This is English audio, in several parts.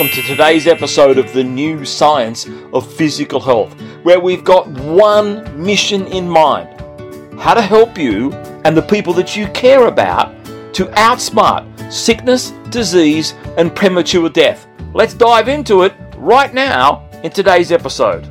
welcome to today's episode of the new science of physical health, where we've got one mission in mind how to help you and the people that you care about to outsmart sickness, disease, and premature death. Let's dive into it right now in today's episode.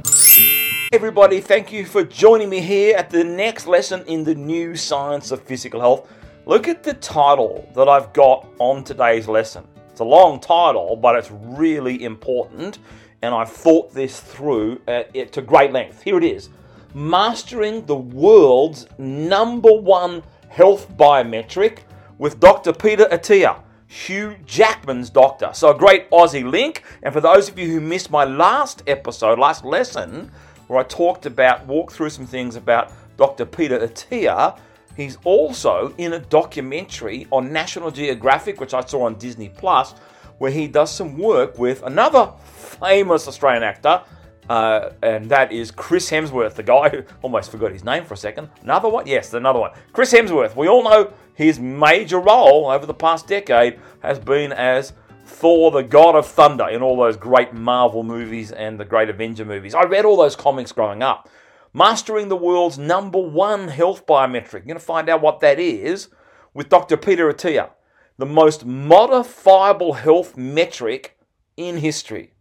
Everybody, thank you for joining me here at the next lesson in the new science of physical health. Look at the title that I've got on today's lesson. It's a long title, but it's really important, and I've thought this through uh, to great length. Here it is Mastering the world's number one health biometric with Dr. Peter Attia. Hugh Jackman's doctor. So, a great Aussie link. And for those of you who missed my last episode, last lesson, where I talked about, walked through some things about Dr. Peter Attia, He's also in a documentary on National Geographic, which I saw on Disney Plus, where he does some work with another famous Australian actor, uh, and that is Chris Hemsworth, the guy who almost forgot his name for a second. Another one? Yes, another one. Chris Hemsworth. We all know his major role over the past decade has been as Thor, the God of Thunder, in all those great Marvel movies and the great Avenger movies. I read all those comics growing up. Mastering the world's number one health biometric. You're going to find out what that is with Dr. Peter Attia, the most modifiable health metric in history.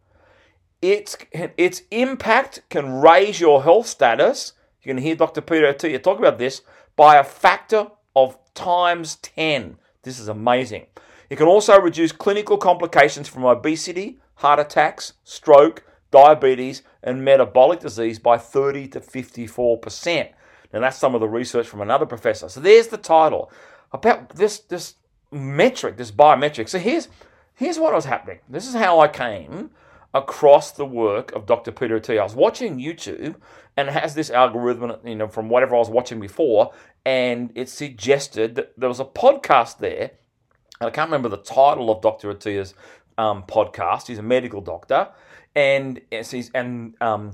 Its, its impact can raise your health status. You're going to hear Dr. Peter Attia talk about this by a factor of times 10. This is amazing. It can also reduce clinical complications from obesity, heart attacks, stroke, diabetes, and metabolic disease by 30 to 54%. Now, that's some of the research from another professor. So, there's the title about this, this metric, this biometric. So, here's, here's what was happening. This is how I came across the work of Dr. Peter Attia. I was watching YouTube and it has this algorithm, you know, from whatever I was watching before, and it suggested that there was a podcast there, and I can't remember the title of Dr. Attia's um, podcast. He's a medical doctor, and and um,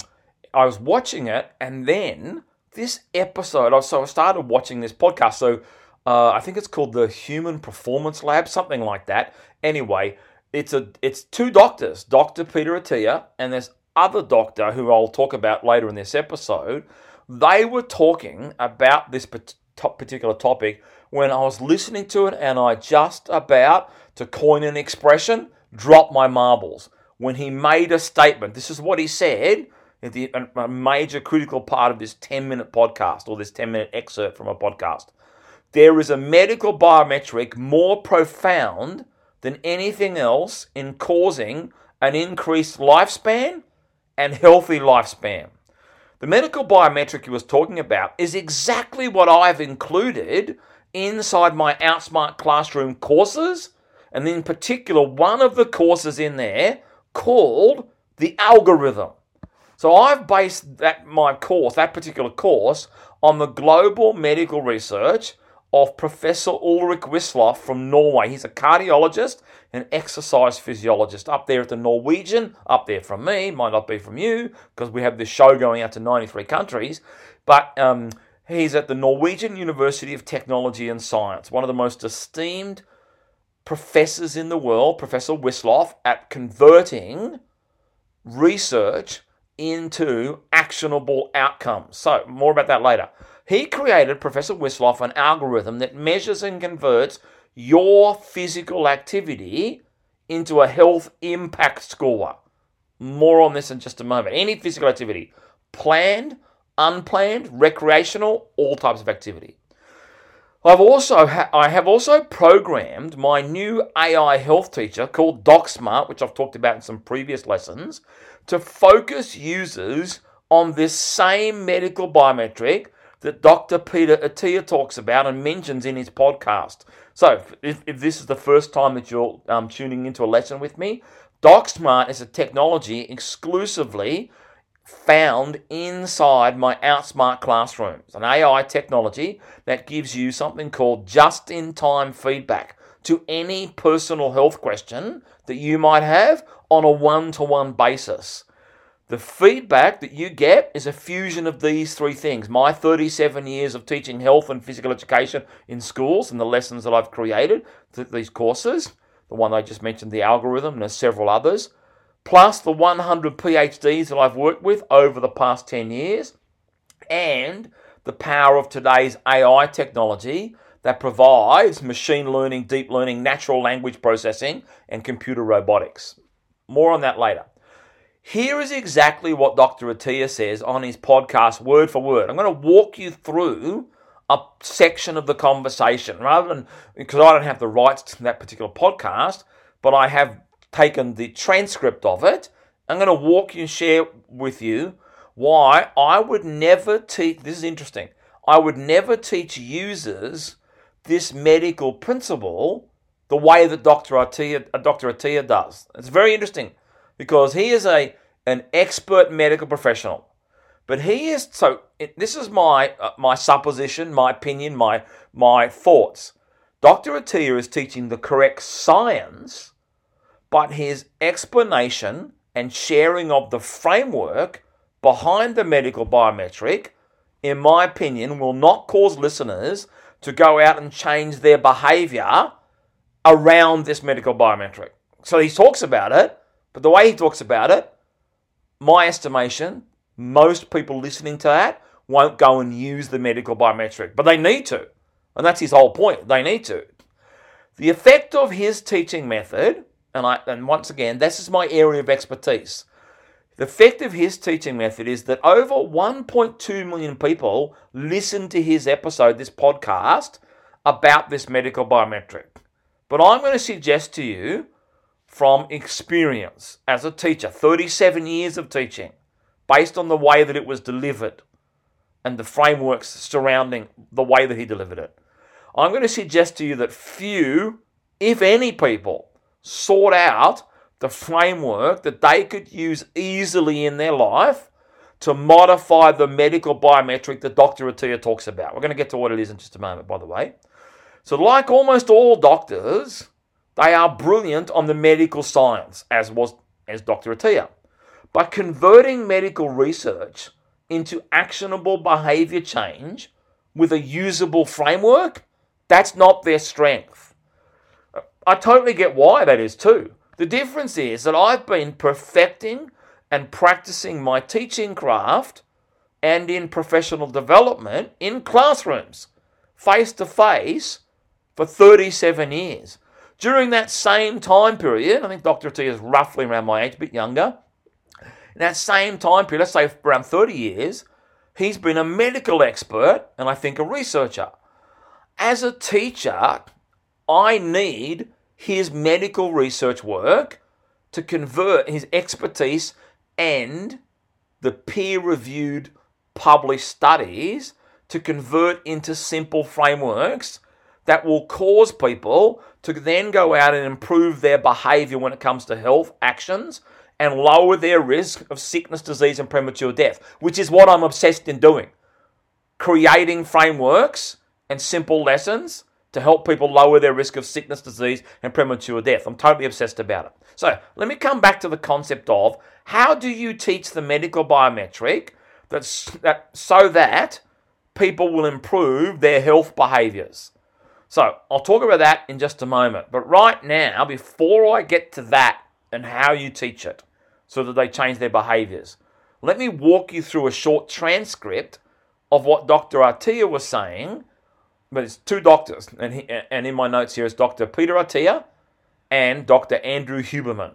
I was watching it, and then this episode. So I started watching this podcast. So uh, I think it's called the Human Performance Lab, something like that. Anyway, it's a it's two doctors, Doctor Peter Attia, and this other doctor who I'll talk about later in this episode. They were talking about this particular topic when I was listening to it, and I just about to coin an expression, drop my marbles when he made a statement. This is what he said the, a major critical part of this 10 minute podcast or this 10 minute excerpt from a podcast. There is a medical biometric more profound than anything else in causing an increased lifespan and healthy lifespan. The medical biometric he was talking about is exactly what I've included inside my Outsmart Classroom courses, and in particular, one of the courses in there called the algorithm. So I've based that my course, that particular course, on the global medical research of Professor Ulrich Wisloff from Norway. He's a cardiologist and exercise physiologist up there at the Norwegian, up there from me, might not be from you, because we have this show going out to 93 countries. But um, he's at the Norwegian University of Technology and Science, one of the most esteemed professors in the world, Professor Wisloff, at converting research into actionable outcomes. So, more about that later. He created, Professor Wisloff, an algorithm that measures and converts your physical activity into a health impact score. More on this in just a moment. Any physical activity, planned, unplanned, recreational, all types of activity. I've also ha- I have also programmed my new AI health teacher called DocSmart, which I've talked about in some previous lessons, to focus users on this same medical biometric that Dr. Peter Attia talks about and mentions in his podcast. So, if, if this is the first time that you're um, tuning into a lesson with me, DocSmart is a technology exclusively found inside my Outsmart classrooms, an AI technology that gives you something called just in time feedback to any personal health question that you might have on a one to one basis. The feedback that you get is a fusion of these three things. My 37 years of teaching health and physical education in schools and the lessons that I've created, these courses, the one I just mentioned, the algorithm, and there's several others plus the 100 PhDs that I've worked with over the past 10 years, and the power of today's AI technology that provides machine learning, deep learning, natural language processing, and computer robotics. More on that later. Here is exactly what Dr. Attia says on his podcast, word for word. I'm going to walk you through a section of the conversation rather than because I don't have the rights to that particular podcast, but I have taken the transcript of it. I'm going to walk and share with you why I would never teach. This is interesting. I would never teach users this medical principle the way that Dr. Attia, uh, Dr. Attia does. It's very interesting because he is a an expert medical professional. But he is so. This is my uh, my supposition, my opinion, my my thoughts. Dr. Attia is teaching the correct science, but his explanation and sharing of the framework behind the medical biometric, in my opinion, will not cause listeners to go out and change their behavior around this medical biometric. So he talks about it, but the way he talks about it, my estimation, most people listening to that won't go and use the medical biometric, but they need to. And that's his whole point. They need to. The effect of his teaching method, and I and once again, this is my area of expertise. The effect of his teaching method is that over 1.2 million people listen to his episode, this podcast, about this medical biometric. But I'm going to suggest to you from experience as a teacher, 37 years of teaching, based on the way that it was delivered and the frameworks surrounding the way that he delivered it. I'm going to suggest to you that few, if any people, sought out the framework that they could use easily in their life to modify the medical biometric that Dr. Attia talks about. We're going to get to what it is in just a moment, by the way. So, like almost all doctors, they are brilliant on the medical science, as was as Dr. Attia. But converting medical research into actionable behavior change with a usable framework, that's not their strength. I totally get why that is too. The difference is that I've been perfecting and practicing my teaching craft and in professional development in classrooms, face to face, for 37 years. During that same time period, I think Dr. Attia is roughly around my age, a bit younger. In that same time period, let's say around 30 years, he's been a medical expert and I think a researcher. As a teacher, I need his medical research work to convert his expertise and the peer reviewed published studies to convert into simple frameworks that will cause people to then go out and improve their behavior when it comes to health actions and lower their risk of sickness, disease, and premature death, which is what I'm obsessed in doing. Creating frameworks and simple lessons to help people lower their risk of sickness, disease, and premature death. I'm totally obsessed about it. So let me come back to the concept of how do you teach the medical biometric that's, that, so that people will improve their health behaviors. So I'll talk about that in just a moment. But right now, before I get to that and how you teach it so that they change their behaviors, let me walk you through a short transcript of what Dr. Attia was saying but it's two doctors, and he, and in my notes here is Dr. Peter Attia and Dr. Andrew Huberman.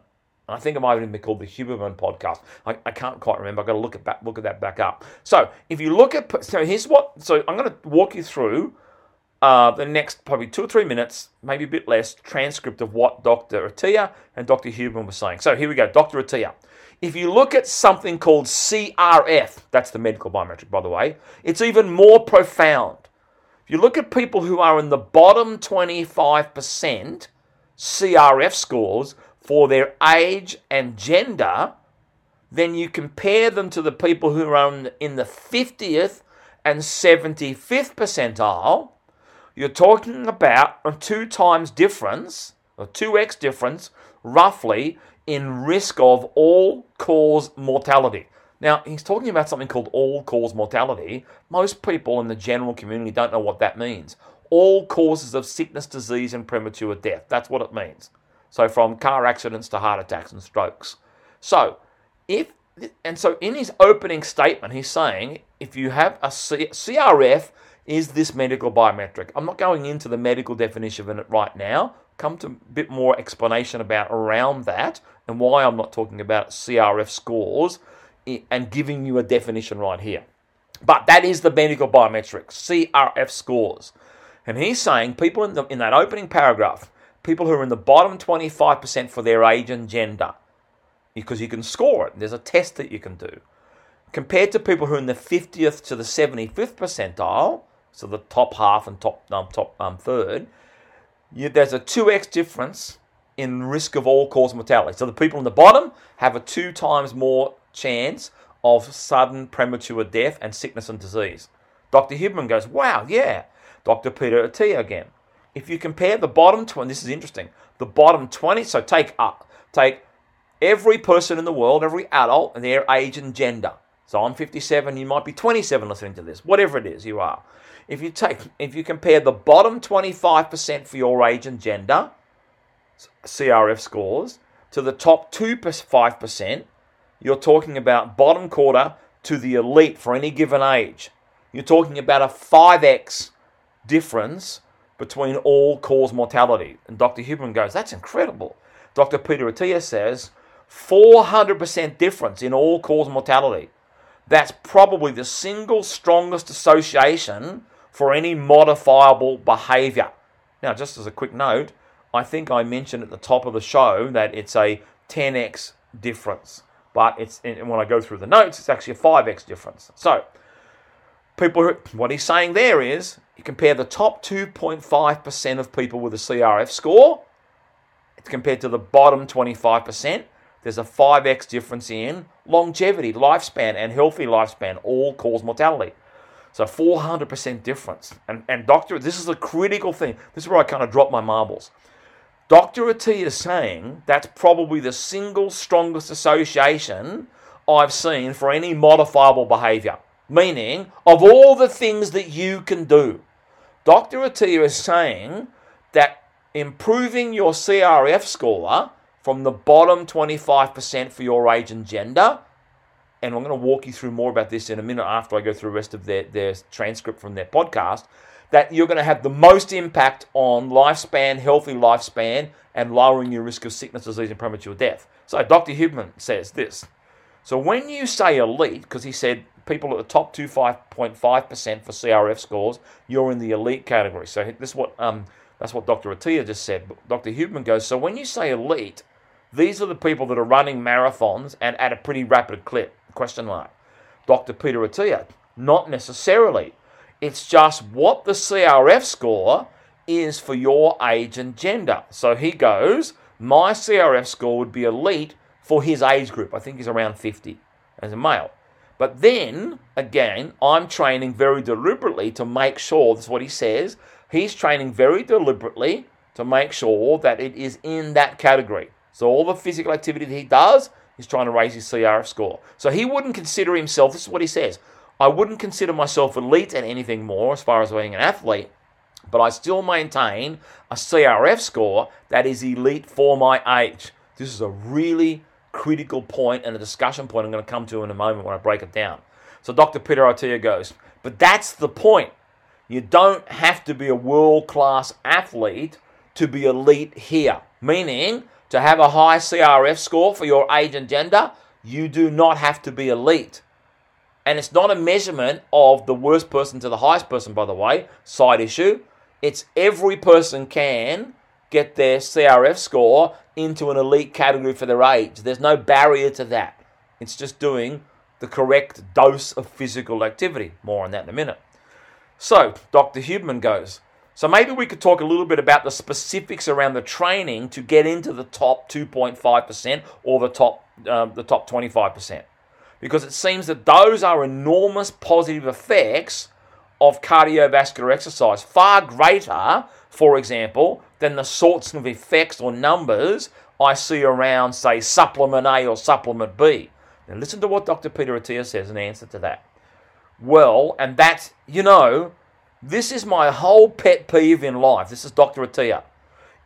I think it might even be called the Huberman podcast. I, I can't quite remember. I've got to look at back, look at that back up. So if you look at so here's what so I'm going to walk you through uh, the next probably two or three minutes, maybe a bit less, transcript of what Dr. Attia and Dr. Huberman were saying. So here we go, Dr. Attia. If you look at something called CRF, that's the medical biometric, by the way, it's even more profound you look at people who are in the bottom 25% CRF scores for their age and gender, then you compare them to the people who are in the 50th and 75th percentile, you're talking about a two times difference, a 2x difference, roughly, in risk of all cause mortality. Now, he's talking about something called all cause mortality. Most people in the general community don't know what that means. All causes of sickness, disease, and premature death. That's what it means. So, from car accidents to heart attacks and strokes. So, if and so in his opening statement, he's saying if you have a C- CRF is this medical biometric. I'm not going into the medical definition of it right now. Come to a bit more explanation about around that and why I'm not talking about CRF scores and giving you a definition right here. But that is the medical biometric, CRF scores. And he's saying people in, the, in that opening paragraph, people who are in the bottom 25% for their age and gender, because you can score it. There's a test that you can do. Compared to people who are in the 50th to the 75th percentile, so the top half and top um, top um, third, you, there's a 2x difference in risk of all cause mortality. So the people in the bottom have a two times more chance of sudden premature death and sickness and disease. Dr. Huberman goes, wow, yeah. Dr. Peter Attia again. If you compare the bottom 20, this is interesting, the bottom 20, so take up, take every person in the world, every adult, and their age and gender. So I'm 57, you might be 27 listening to this, whatever it is you are. If you take, if you compare the bottom 25% for your age and gender, CRF scores, to the top 2 5%, you're talking about bottom quarter to the elite for any given age. You're talking about a 5x difference between all cause mortality. And Dr. Huberman goes, that's incredible. Dr. Peter Attia says, 400% difference in all cause mortality. That's probably the single strongest association for any modifiable behavior. Now, just as a quick note, I think I mentioned at the top of the show that it's a 10x difference but it's and when I go through the notes, it's actually a 5x difference. So, people, what he's saying there is you compare the top 2.5% of people with a CRF score, it's compared to the bottom 25%. There's a 5x difference in longevity, lifespan, and healthy lifespan, all cause mortality. So 400% difference. And, and doctor, this is a critical thing. This is where I kind of drop my marbles. Dr. Attia is saying that's probably the single strongest association I've seen for any modifiable behavior. Meaning, of all the things that you can do, Dr. Attia is saying that improving your CRF score from the bottom 25% for your age and gender, and I'm going to walk you through more about this in a minute after I go through the rest of their, their transcript from their podcast that you're going to have the most impact on lifespan, healthy lifespan, and lowering your risk of sickness, disease, and premature death. So Dr. Huberman says this. So when you say elite, because he said people at the top 25.5% for CRF scores, you're in the elite category. So this is what um, that's what Dr. Attia just said. But Dr. Huberman goes, so when you say elite, these are the people that are running marathons and at a pretty rapid clip. Question mark. Dr. Peter Attia, not necessarily. It's just what the CRF score is for your age and gender. So he goes, my CRF score would be elite for his age group. I think he's around 50 as a male. But then, again, I'm training very deliberately to make sure, that's what he says, he's training very deliberately to make sure that it is in that category. So all the physical activity that he does, he's trying to raise his CRF score. So he wouldn't consider himself, this is what he says, I wouldn't consider myself elite at anything more as far as being an athlete, but I still maintain a CRF score that is elite for my age. This is a really critical point and a discussion point I'm going to come to in a moment when I break it down. So Dr. Peter Attia goes, but that's the point. You don't have to be a world class athlete to be elite here. Meaning, to have a high CRF score for your age and gender, you do not have to be elite. And it's not a measurement of the worst person to the highest person, by the way, side issue. It's every person can get their CRF score into an elite category for their age. There's no barrier to that. It's just doing the correct dose of physical activity. More on that in a minute. So, Dr. Huberman goes, so maybe we could talk a little bit about the specifics around the training to get into the top 2.5% or the top, uh, the top 25% because it seems that those are enormous positive effects of cardiovascular exercise, far greater, for example, than the sorts of effects or numbers I see around, say, supplement A or supplement B. Now, listen to what Dr. Peter Attia says in answer to that. Well, and that's, you know, this is my whole pet peeve in life. This is Dr. Attia.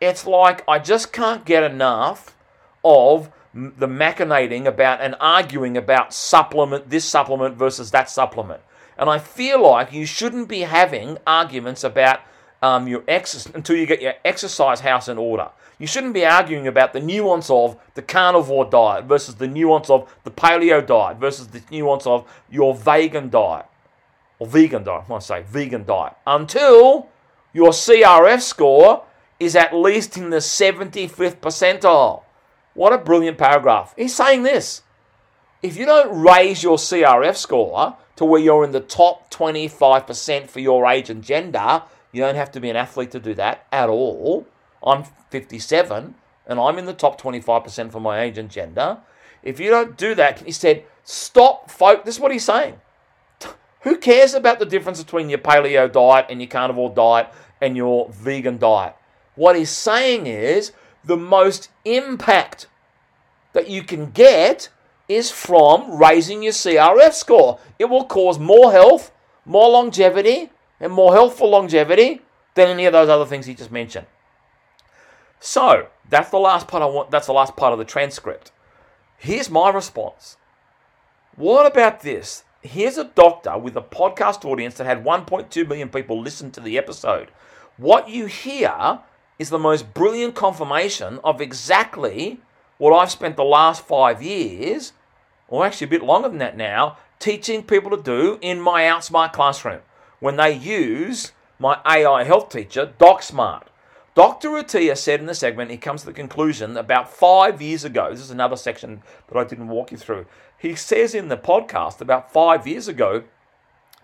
It's like I just can't get enough of the machinating about and arguing about supplement, this supplement versus that supplement. And I feel like you shouldn't be having arguments about um, your exercise until you get your exercise house in order. You shouldn't be arguing about the nuance of the carnivore diet versus the nuance of the paleo diet versus the nuance of your vegan diet or vegan diet. I want to say vegan diet until your CRF score is at least in the 75th percentile. What a brilliant paragraph. He's saying this. If you don't raise your CRF score to where you're in the top 25% for your age and gender, you don't have to be an athlete to do that at all. I'm 57 and I'm in the top 25% for my age and gender. If you don't do that, he said, stop, folk. This is what he's saying. Who cares about the difference between your paleo diet and your carnivore diet and your vegan diet? What he's saying is the most impact that you can get is from raising your CRF score. It will cause more health, more longevity, and more healthful longevity than any of those other things he just mentioned. So that's the last part I want. That's the last part of the transcript. Here's my response. What about this? Here's a doctor with a podcast audience that had 1.2 million people listen to the episode. What you hear is the most brilliant confirmation of exactly what I've spent the last five years, or actually a bit longer than that now, teaching people to do in my Outsmart classroom when they use my AI health teacher, DocSmart. Dr. Attia said in the segment, he comes to the conclusion about five years ago. This is another section that I didn't walk you through. He says in the podcast about five years ago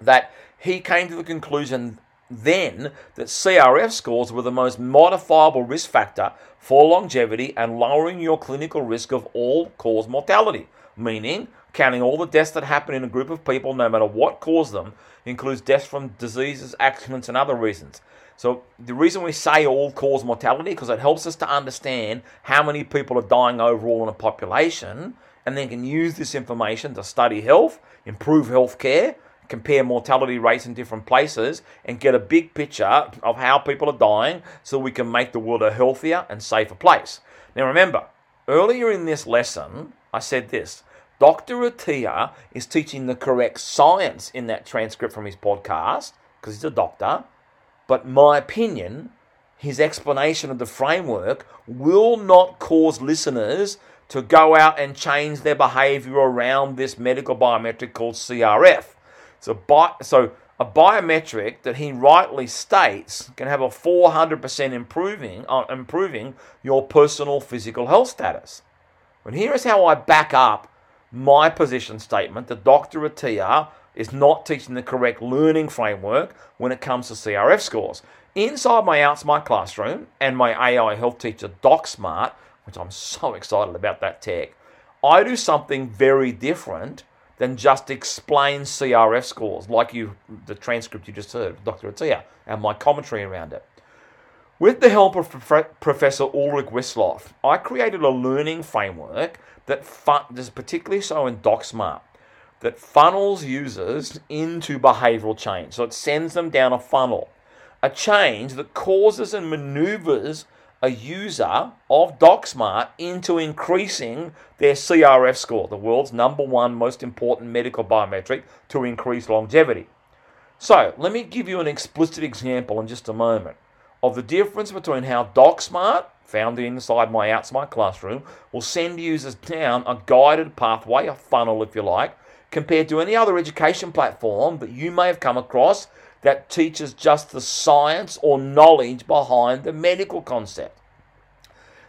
that he came to the conclusion then that CRF scores were the most modifiable risk factor for longevity and lowering your clinical risk of all cause mortality, meaning counting all the deaths that happen in a group of people, no matter what caused them, includes deaths from diseases, accidents, and other reasons. So the reason we say all cause mortality because it helps us to understand how many people are dying overall in a population, and then can use this information to study health, improve health care, compare mortality rates in different places and get a big picture of how people are dying so we can make the world a healthier and safer place. Now, remember, earlier in this lesson, I said this Dr. Attia is teaching the correct science in that transcript from his podcast because he's a doctor. But my opinion, his explanation of the framework will not cause listeners to go out and change their behavior around this medical biometric called CRF. So, so a biometric that he rightly states can have a 400% improving, uh, improving your personal physical health status. And here is how I back up my position statement that Dr. Attia is not teaching the correct learning framework when it comes to CRF scores. Inside my Outsmart classroom and my AI health teacher, DocSmart, which I'm so excited about that tech, I do something very different than just explain CRF scores, like you the transcript you just heard, Dr. Attia, and my commentary around it. With the help of Professor Ulrich Wisloff, I created a learning framework that fun- is particularly so in DocSmart that funnels users into behavioral change. So it sends them down a funnel, a change that causes and maneuvers a user of DocSmart into increasing their CRF score, the world's number one most important medical biometric to increase longevity. So, let me give you an explicit example in just a moment of the difference between how DocSmart, found inside my Outsmart classroom, will send users down a guided pathway, a funnel if you like, compared to any other education platform that you may have come across that teaches just the science or knowledge behind the medical concept.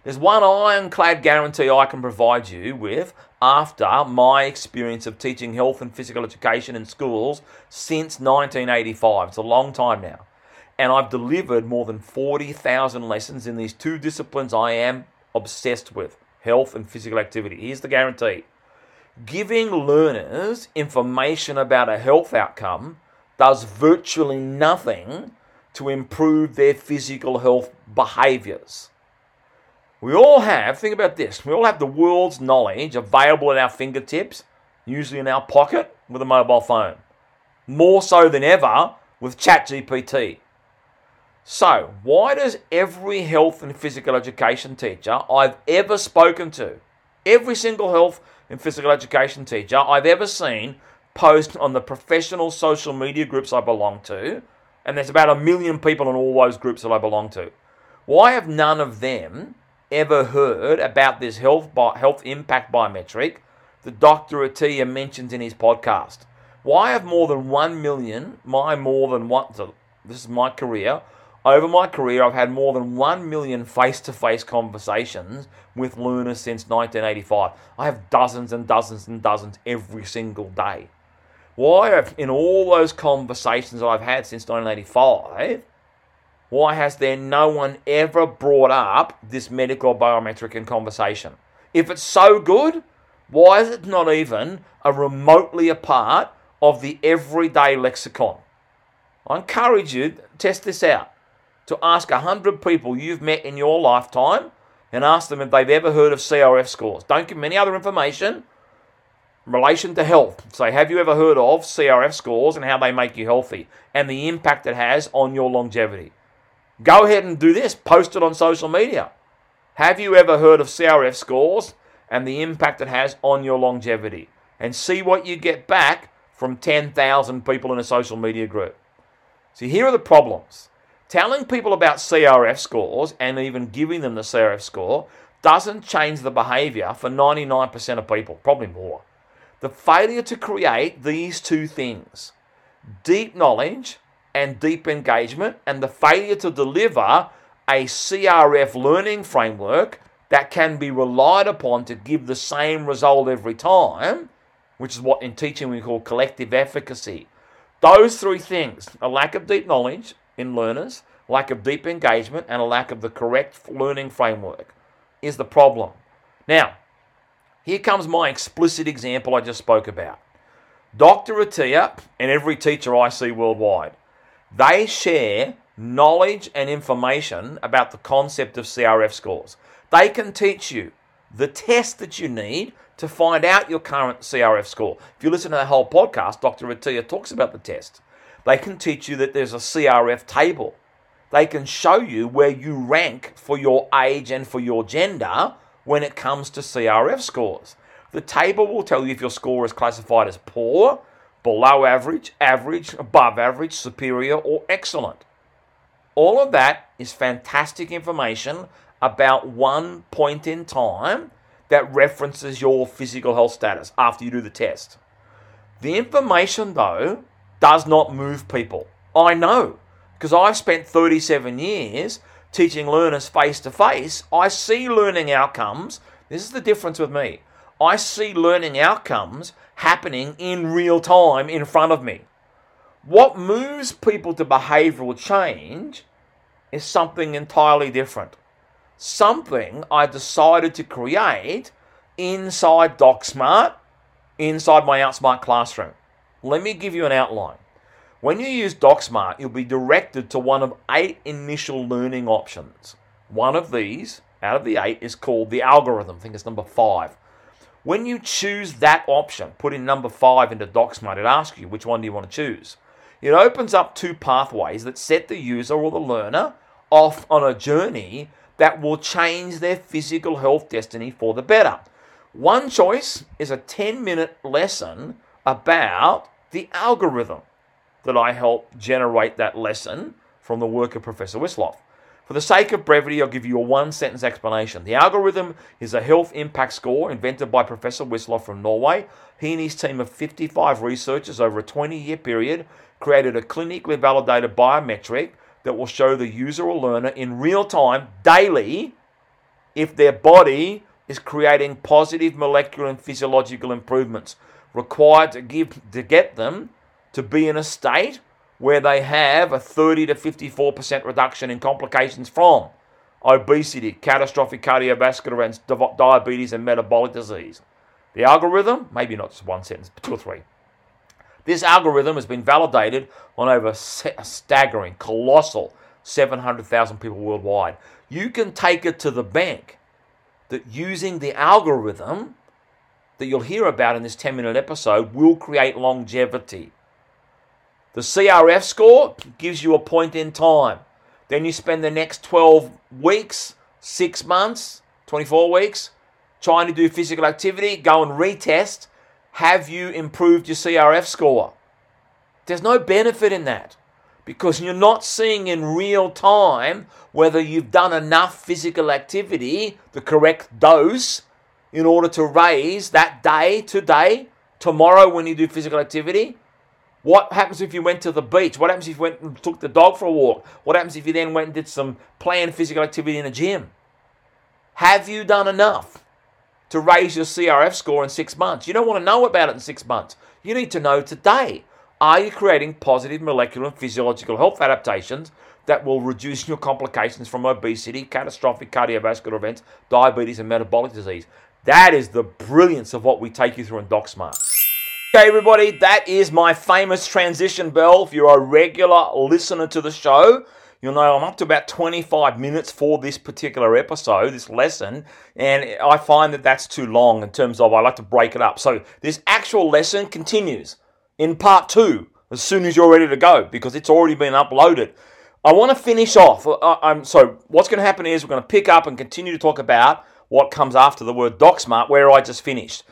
There's one ironclad guarantee I can provide you with after my experience of teaching health and physical education in schools since 1985. It's a long time now. And I've delivered more than 40,000 lessons in these two disciplines I am obsessed with health and physical activity. Here's the guarantee giving learners information about a health outcome does virtually nothing to improve their physical health behaviors. We all have, think about this, we all have the world's knowledge available at our fingertips, usually in our pocket with a mobile phone. More so than ever with ChatGPT. So, why does every health and physical education teacher I've ever spoken to Every single health and physical education teacher I've ever seen post on the professional social media groups I belong to, and there's about a million people in all those groups that I belong to. Why have none of them ever heard about this health health impact biometric that Dr. Attia mentions in his podcast? Why have more than one million, my more than one, this is my career, over my career, I've had more than 1 million face to face conversations with learners since 1985. I have dozens and dozens and dozens every single day. Why have, in all those conversations I've had since 1985, why has there no one ever brought up this medical biometric in conversation? If it's so good, why is it not even a remotely a part of the everyday lexicon? I encourage you, to test this out to ask 100 people you've met in your lifetime and ask them if they've ever heard of CRF scores. Don't give them any other information in relation to health. Say, have you ever heard of CRF scores and how they make you healthy and the impact it has on your longevity? Go ahead and do this, post it on social media. Have you ever heard of CRF scores and the impact it has on your longevity? And see what you get back from 10,000 people in a social media group. See, here are the problems. Telling people about CRF scores and even giving them the CRF score doesn't change the behavior for 99% of people, probably more. The failure to create these two things, deep knowledge and deep engagement, and the failure to deliver a CRF learning framework that can be relied upon to give the same result every time, which is what in teaching we call collective efficacy. Those three things a lack of deep knowledge, in learners, lack of deep engagement, and a lack of the correct learning framework is the problem. Now, here comes my explicit example I just spoke about. Dr. Attia and every teacher I see worldwide, they share knowledge and information about the concept of CRF scores. They can teach you the test that you need to find out your current CRF score. If you listen to the whole podcast, Dr. Attia talks about the test. They can teach you that there's a CRF table. They can show you where you rank for your age and for your gender when it comes to CRF scores. The table will tell you if your score is classified as poor, below average, average, above average, superior, or excellent. All of that is fantastic information about one point in time that references your physical health status after you do the test. The information, though, does not move people. I know because I've spent 37 years teaching learners face to face. I see learning outcomes. This is the difference with me. I see learning outcomes happening in real time in front of me. What moves people to behavioral change is something entirely different. Something I decided to create inside DocSmart, inside my OutSmart classroom. Let me give you an outline. When you use DocSmart, you'll be directed to one of eight initial learning options. One of these, out of the eight, is called the algorithm. I think it's number five. When you choose that option, put in number five into DocSmart, it asks you which one do you want to choose. It opens up two pathways that set the user or the learner off on a journey that will change their physical health destiny for the better. One choice is a 10 minute lesson about the algorithm that I help generate that lesson from the work of Professor Wisloff. For the sake of brevity, I'll give you a one sentence explanation. The algorithm is a health impact score invented by Professor Wisloff from Norway. He and his team of 55 researchers over a 20 year period created a clinically validated biometric that will show the user or learner in real time, daily, if their body is creating positive molecular and physiological improvements required to give to get them to be in a state where they have a 30 to 54% reduction in complications from obesity, catastrophic cardiovascular and diabetes and metabolic disease. The algorithm, maybe not just one sentence, but two or three. This algorithm has been validated on over a staggering, colossal 700,000 people worldwide. You can take it to the bank that using the algorithm that you'll hear about in this 10 minute episode will create longevity. The CRF score gives you a point in time. Then you spend the next 12 weeks, six months, 24 weeks trying to do physical activity, go and retest. Have you improved your CRF score? There's no benefit in that because you're not seeing in real time whether you've done enough physical activity, the correct dose, in order to raise that day, today, tomorrow when you do physical activity. What happens if you went to the beach? What happens if you went and took the dog for a walk? What happens if you then went and did some planned physical activity in a gym? Have you done enough to raise your CRF score in six months? You don't want to know about it in six months. You need to know today. Are you creating positive molecular and physiological health adaptations that will reduce your complications from obesity, catastrophic cardiovascular events, diabetes, and metabolic disease? That is the brilliance of what we take you through in DocSmart. Okay, everybody, that is my famous transition bell. If you're a regular listener to the show, you'll know I'm up to about 25 minutes for this particular episode, this lesson, and I find that that's too long in terms of I like to break it up. So this actual lesson continues in part two as soon as you're ready to go because it's already been uploaded. I want to finish off. Uh, I'm so what's going to happen is we're going to pick up and continue to talk about what comes after the word DocSmart, where I just finished.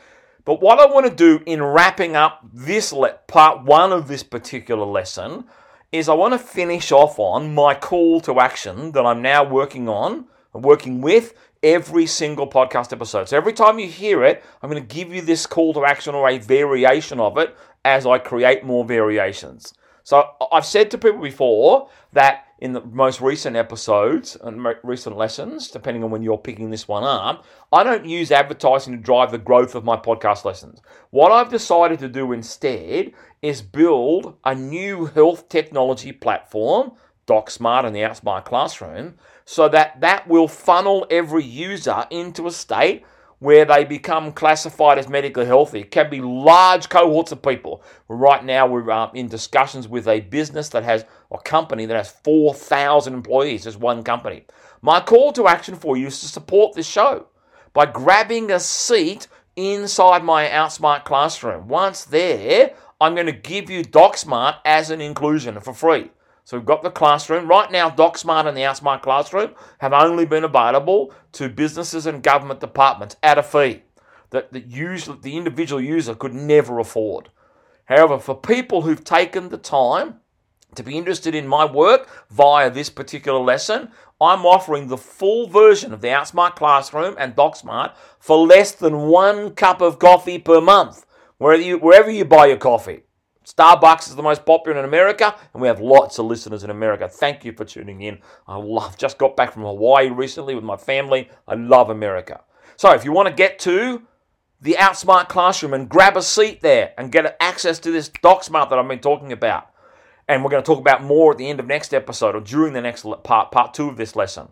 But what I want to do in wrapping up this le- part one of this particular lesson is I want to finish off on my call to action that I'm now working on, and working with every single podcast episode. So every time you hear it, I'm going to give you this call to action or a variation of it as I create more variations. So I've said to people before that in the most recent episodes and recent lessons, depending on when you're picking this one up, I don't use advertising to drive the growth of my podcast lessons. What I've decided to do instead is build a new health technology platform, DocSmart and the Outsmart Classroom, so that that will funnel every user into a state where they become classified as medically healthy. It can be large cohorts of people. Right now, we're uh, in discussions with a business that has a company that has 4,000 employees, just one company. My call to action for you is to support this show by grabbing a seat inside my Outsmart classroom. Once there, I'm going to give you DocSmart as an inclusion for free. So we've got the classroom. Right now, DocSmart and the Outsmart Classroom have only been available to businesses and government departments at a fee that the, user, the individual user could never afford. However, for people who've taken the time to be interested in my work via this particular lesson, I'm offering the full version of the Outsmart Classroom and DocSmart for less than one cup of coffee per month, wherever you, wherever you buy your coffee. Starbucks is the most popular in America, and we have lots of listeners in America. Thank you for tuning in. I love, just got back from Hawaii recently with my family. I love America. So if you want to get to the Outsmart Classroom and grab a seat there and get access to this DocSmart that I've been talking about, and we're going to talk about more at the end of next episode or during the next part, part two of this lesson.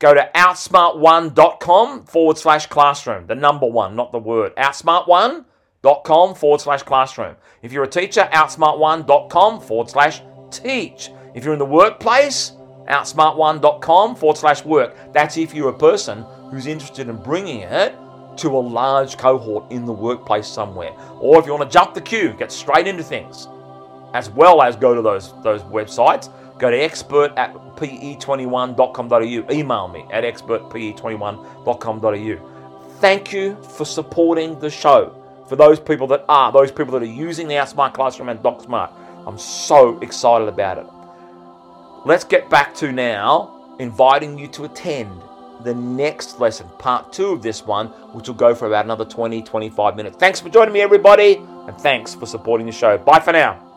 Go to outsmart1.com forward slash classroom, the number one, not the word. Outsmart1 outsmart1.com forward slash classroom. If you're a teacher, outsmart1.com forward slash teach. If you're in the workplace, outsmart1.com forward slash work. That's if you're a person who's interested in bringing it to a large cohort in the workplace somewhere. Or if you want to jump the queue, get straight into things, as well as go to those, those websites, go to expert at pe21.com.au. Email me at expertpe21.com.au. Thank you for supporting the show for those people that are, those people that are using the Outsmart Classroom and DocSmart. I'm so excited about it. Let's get back to now inviting you to attend the next lesson, part two of this one, which will go for about another 20, 25 minutes. Thanks for joining me, everybody, and thanks for supporting the show. Bye for now.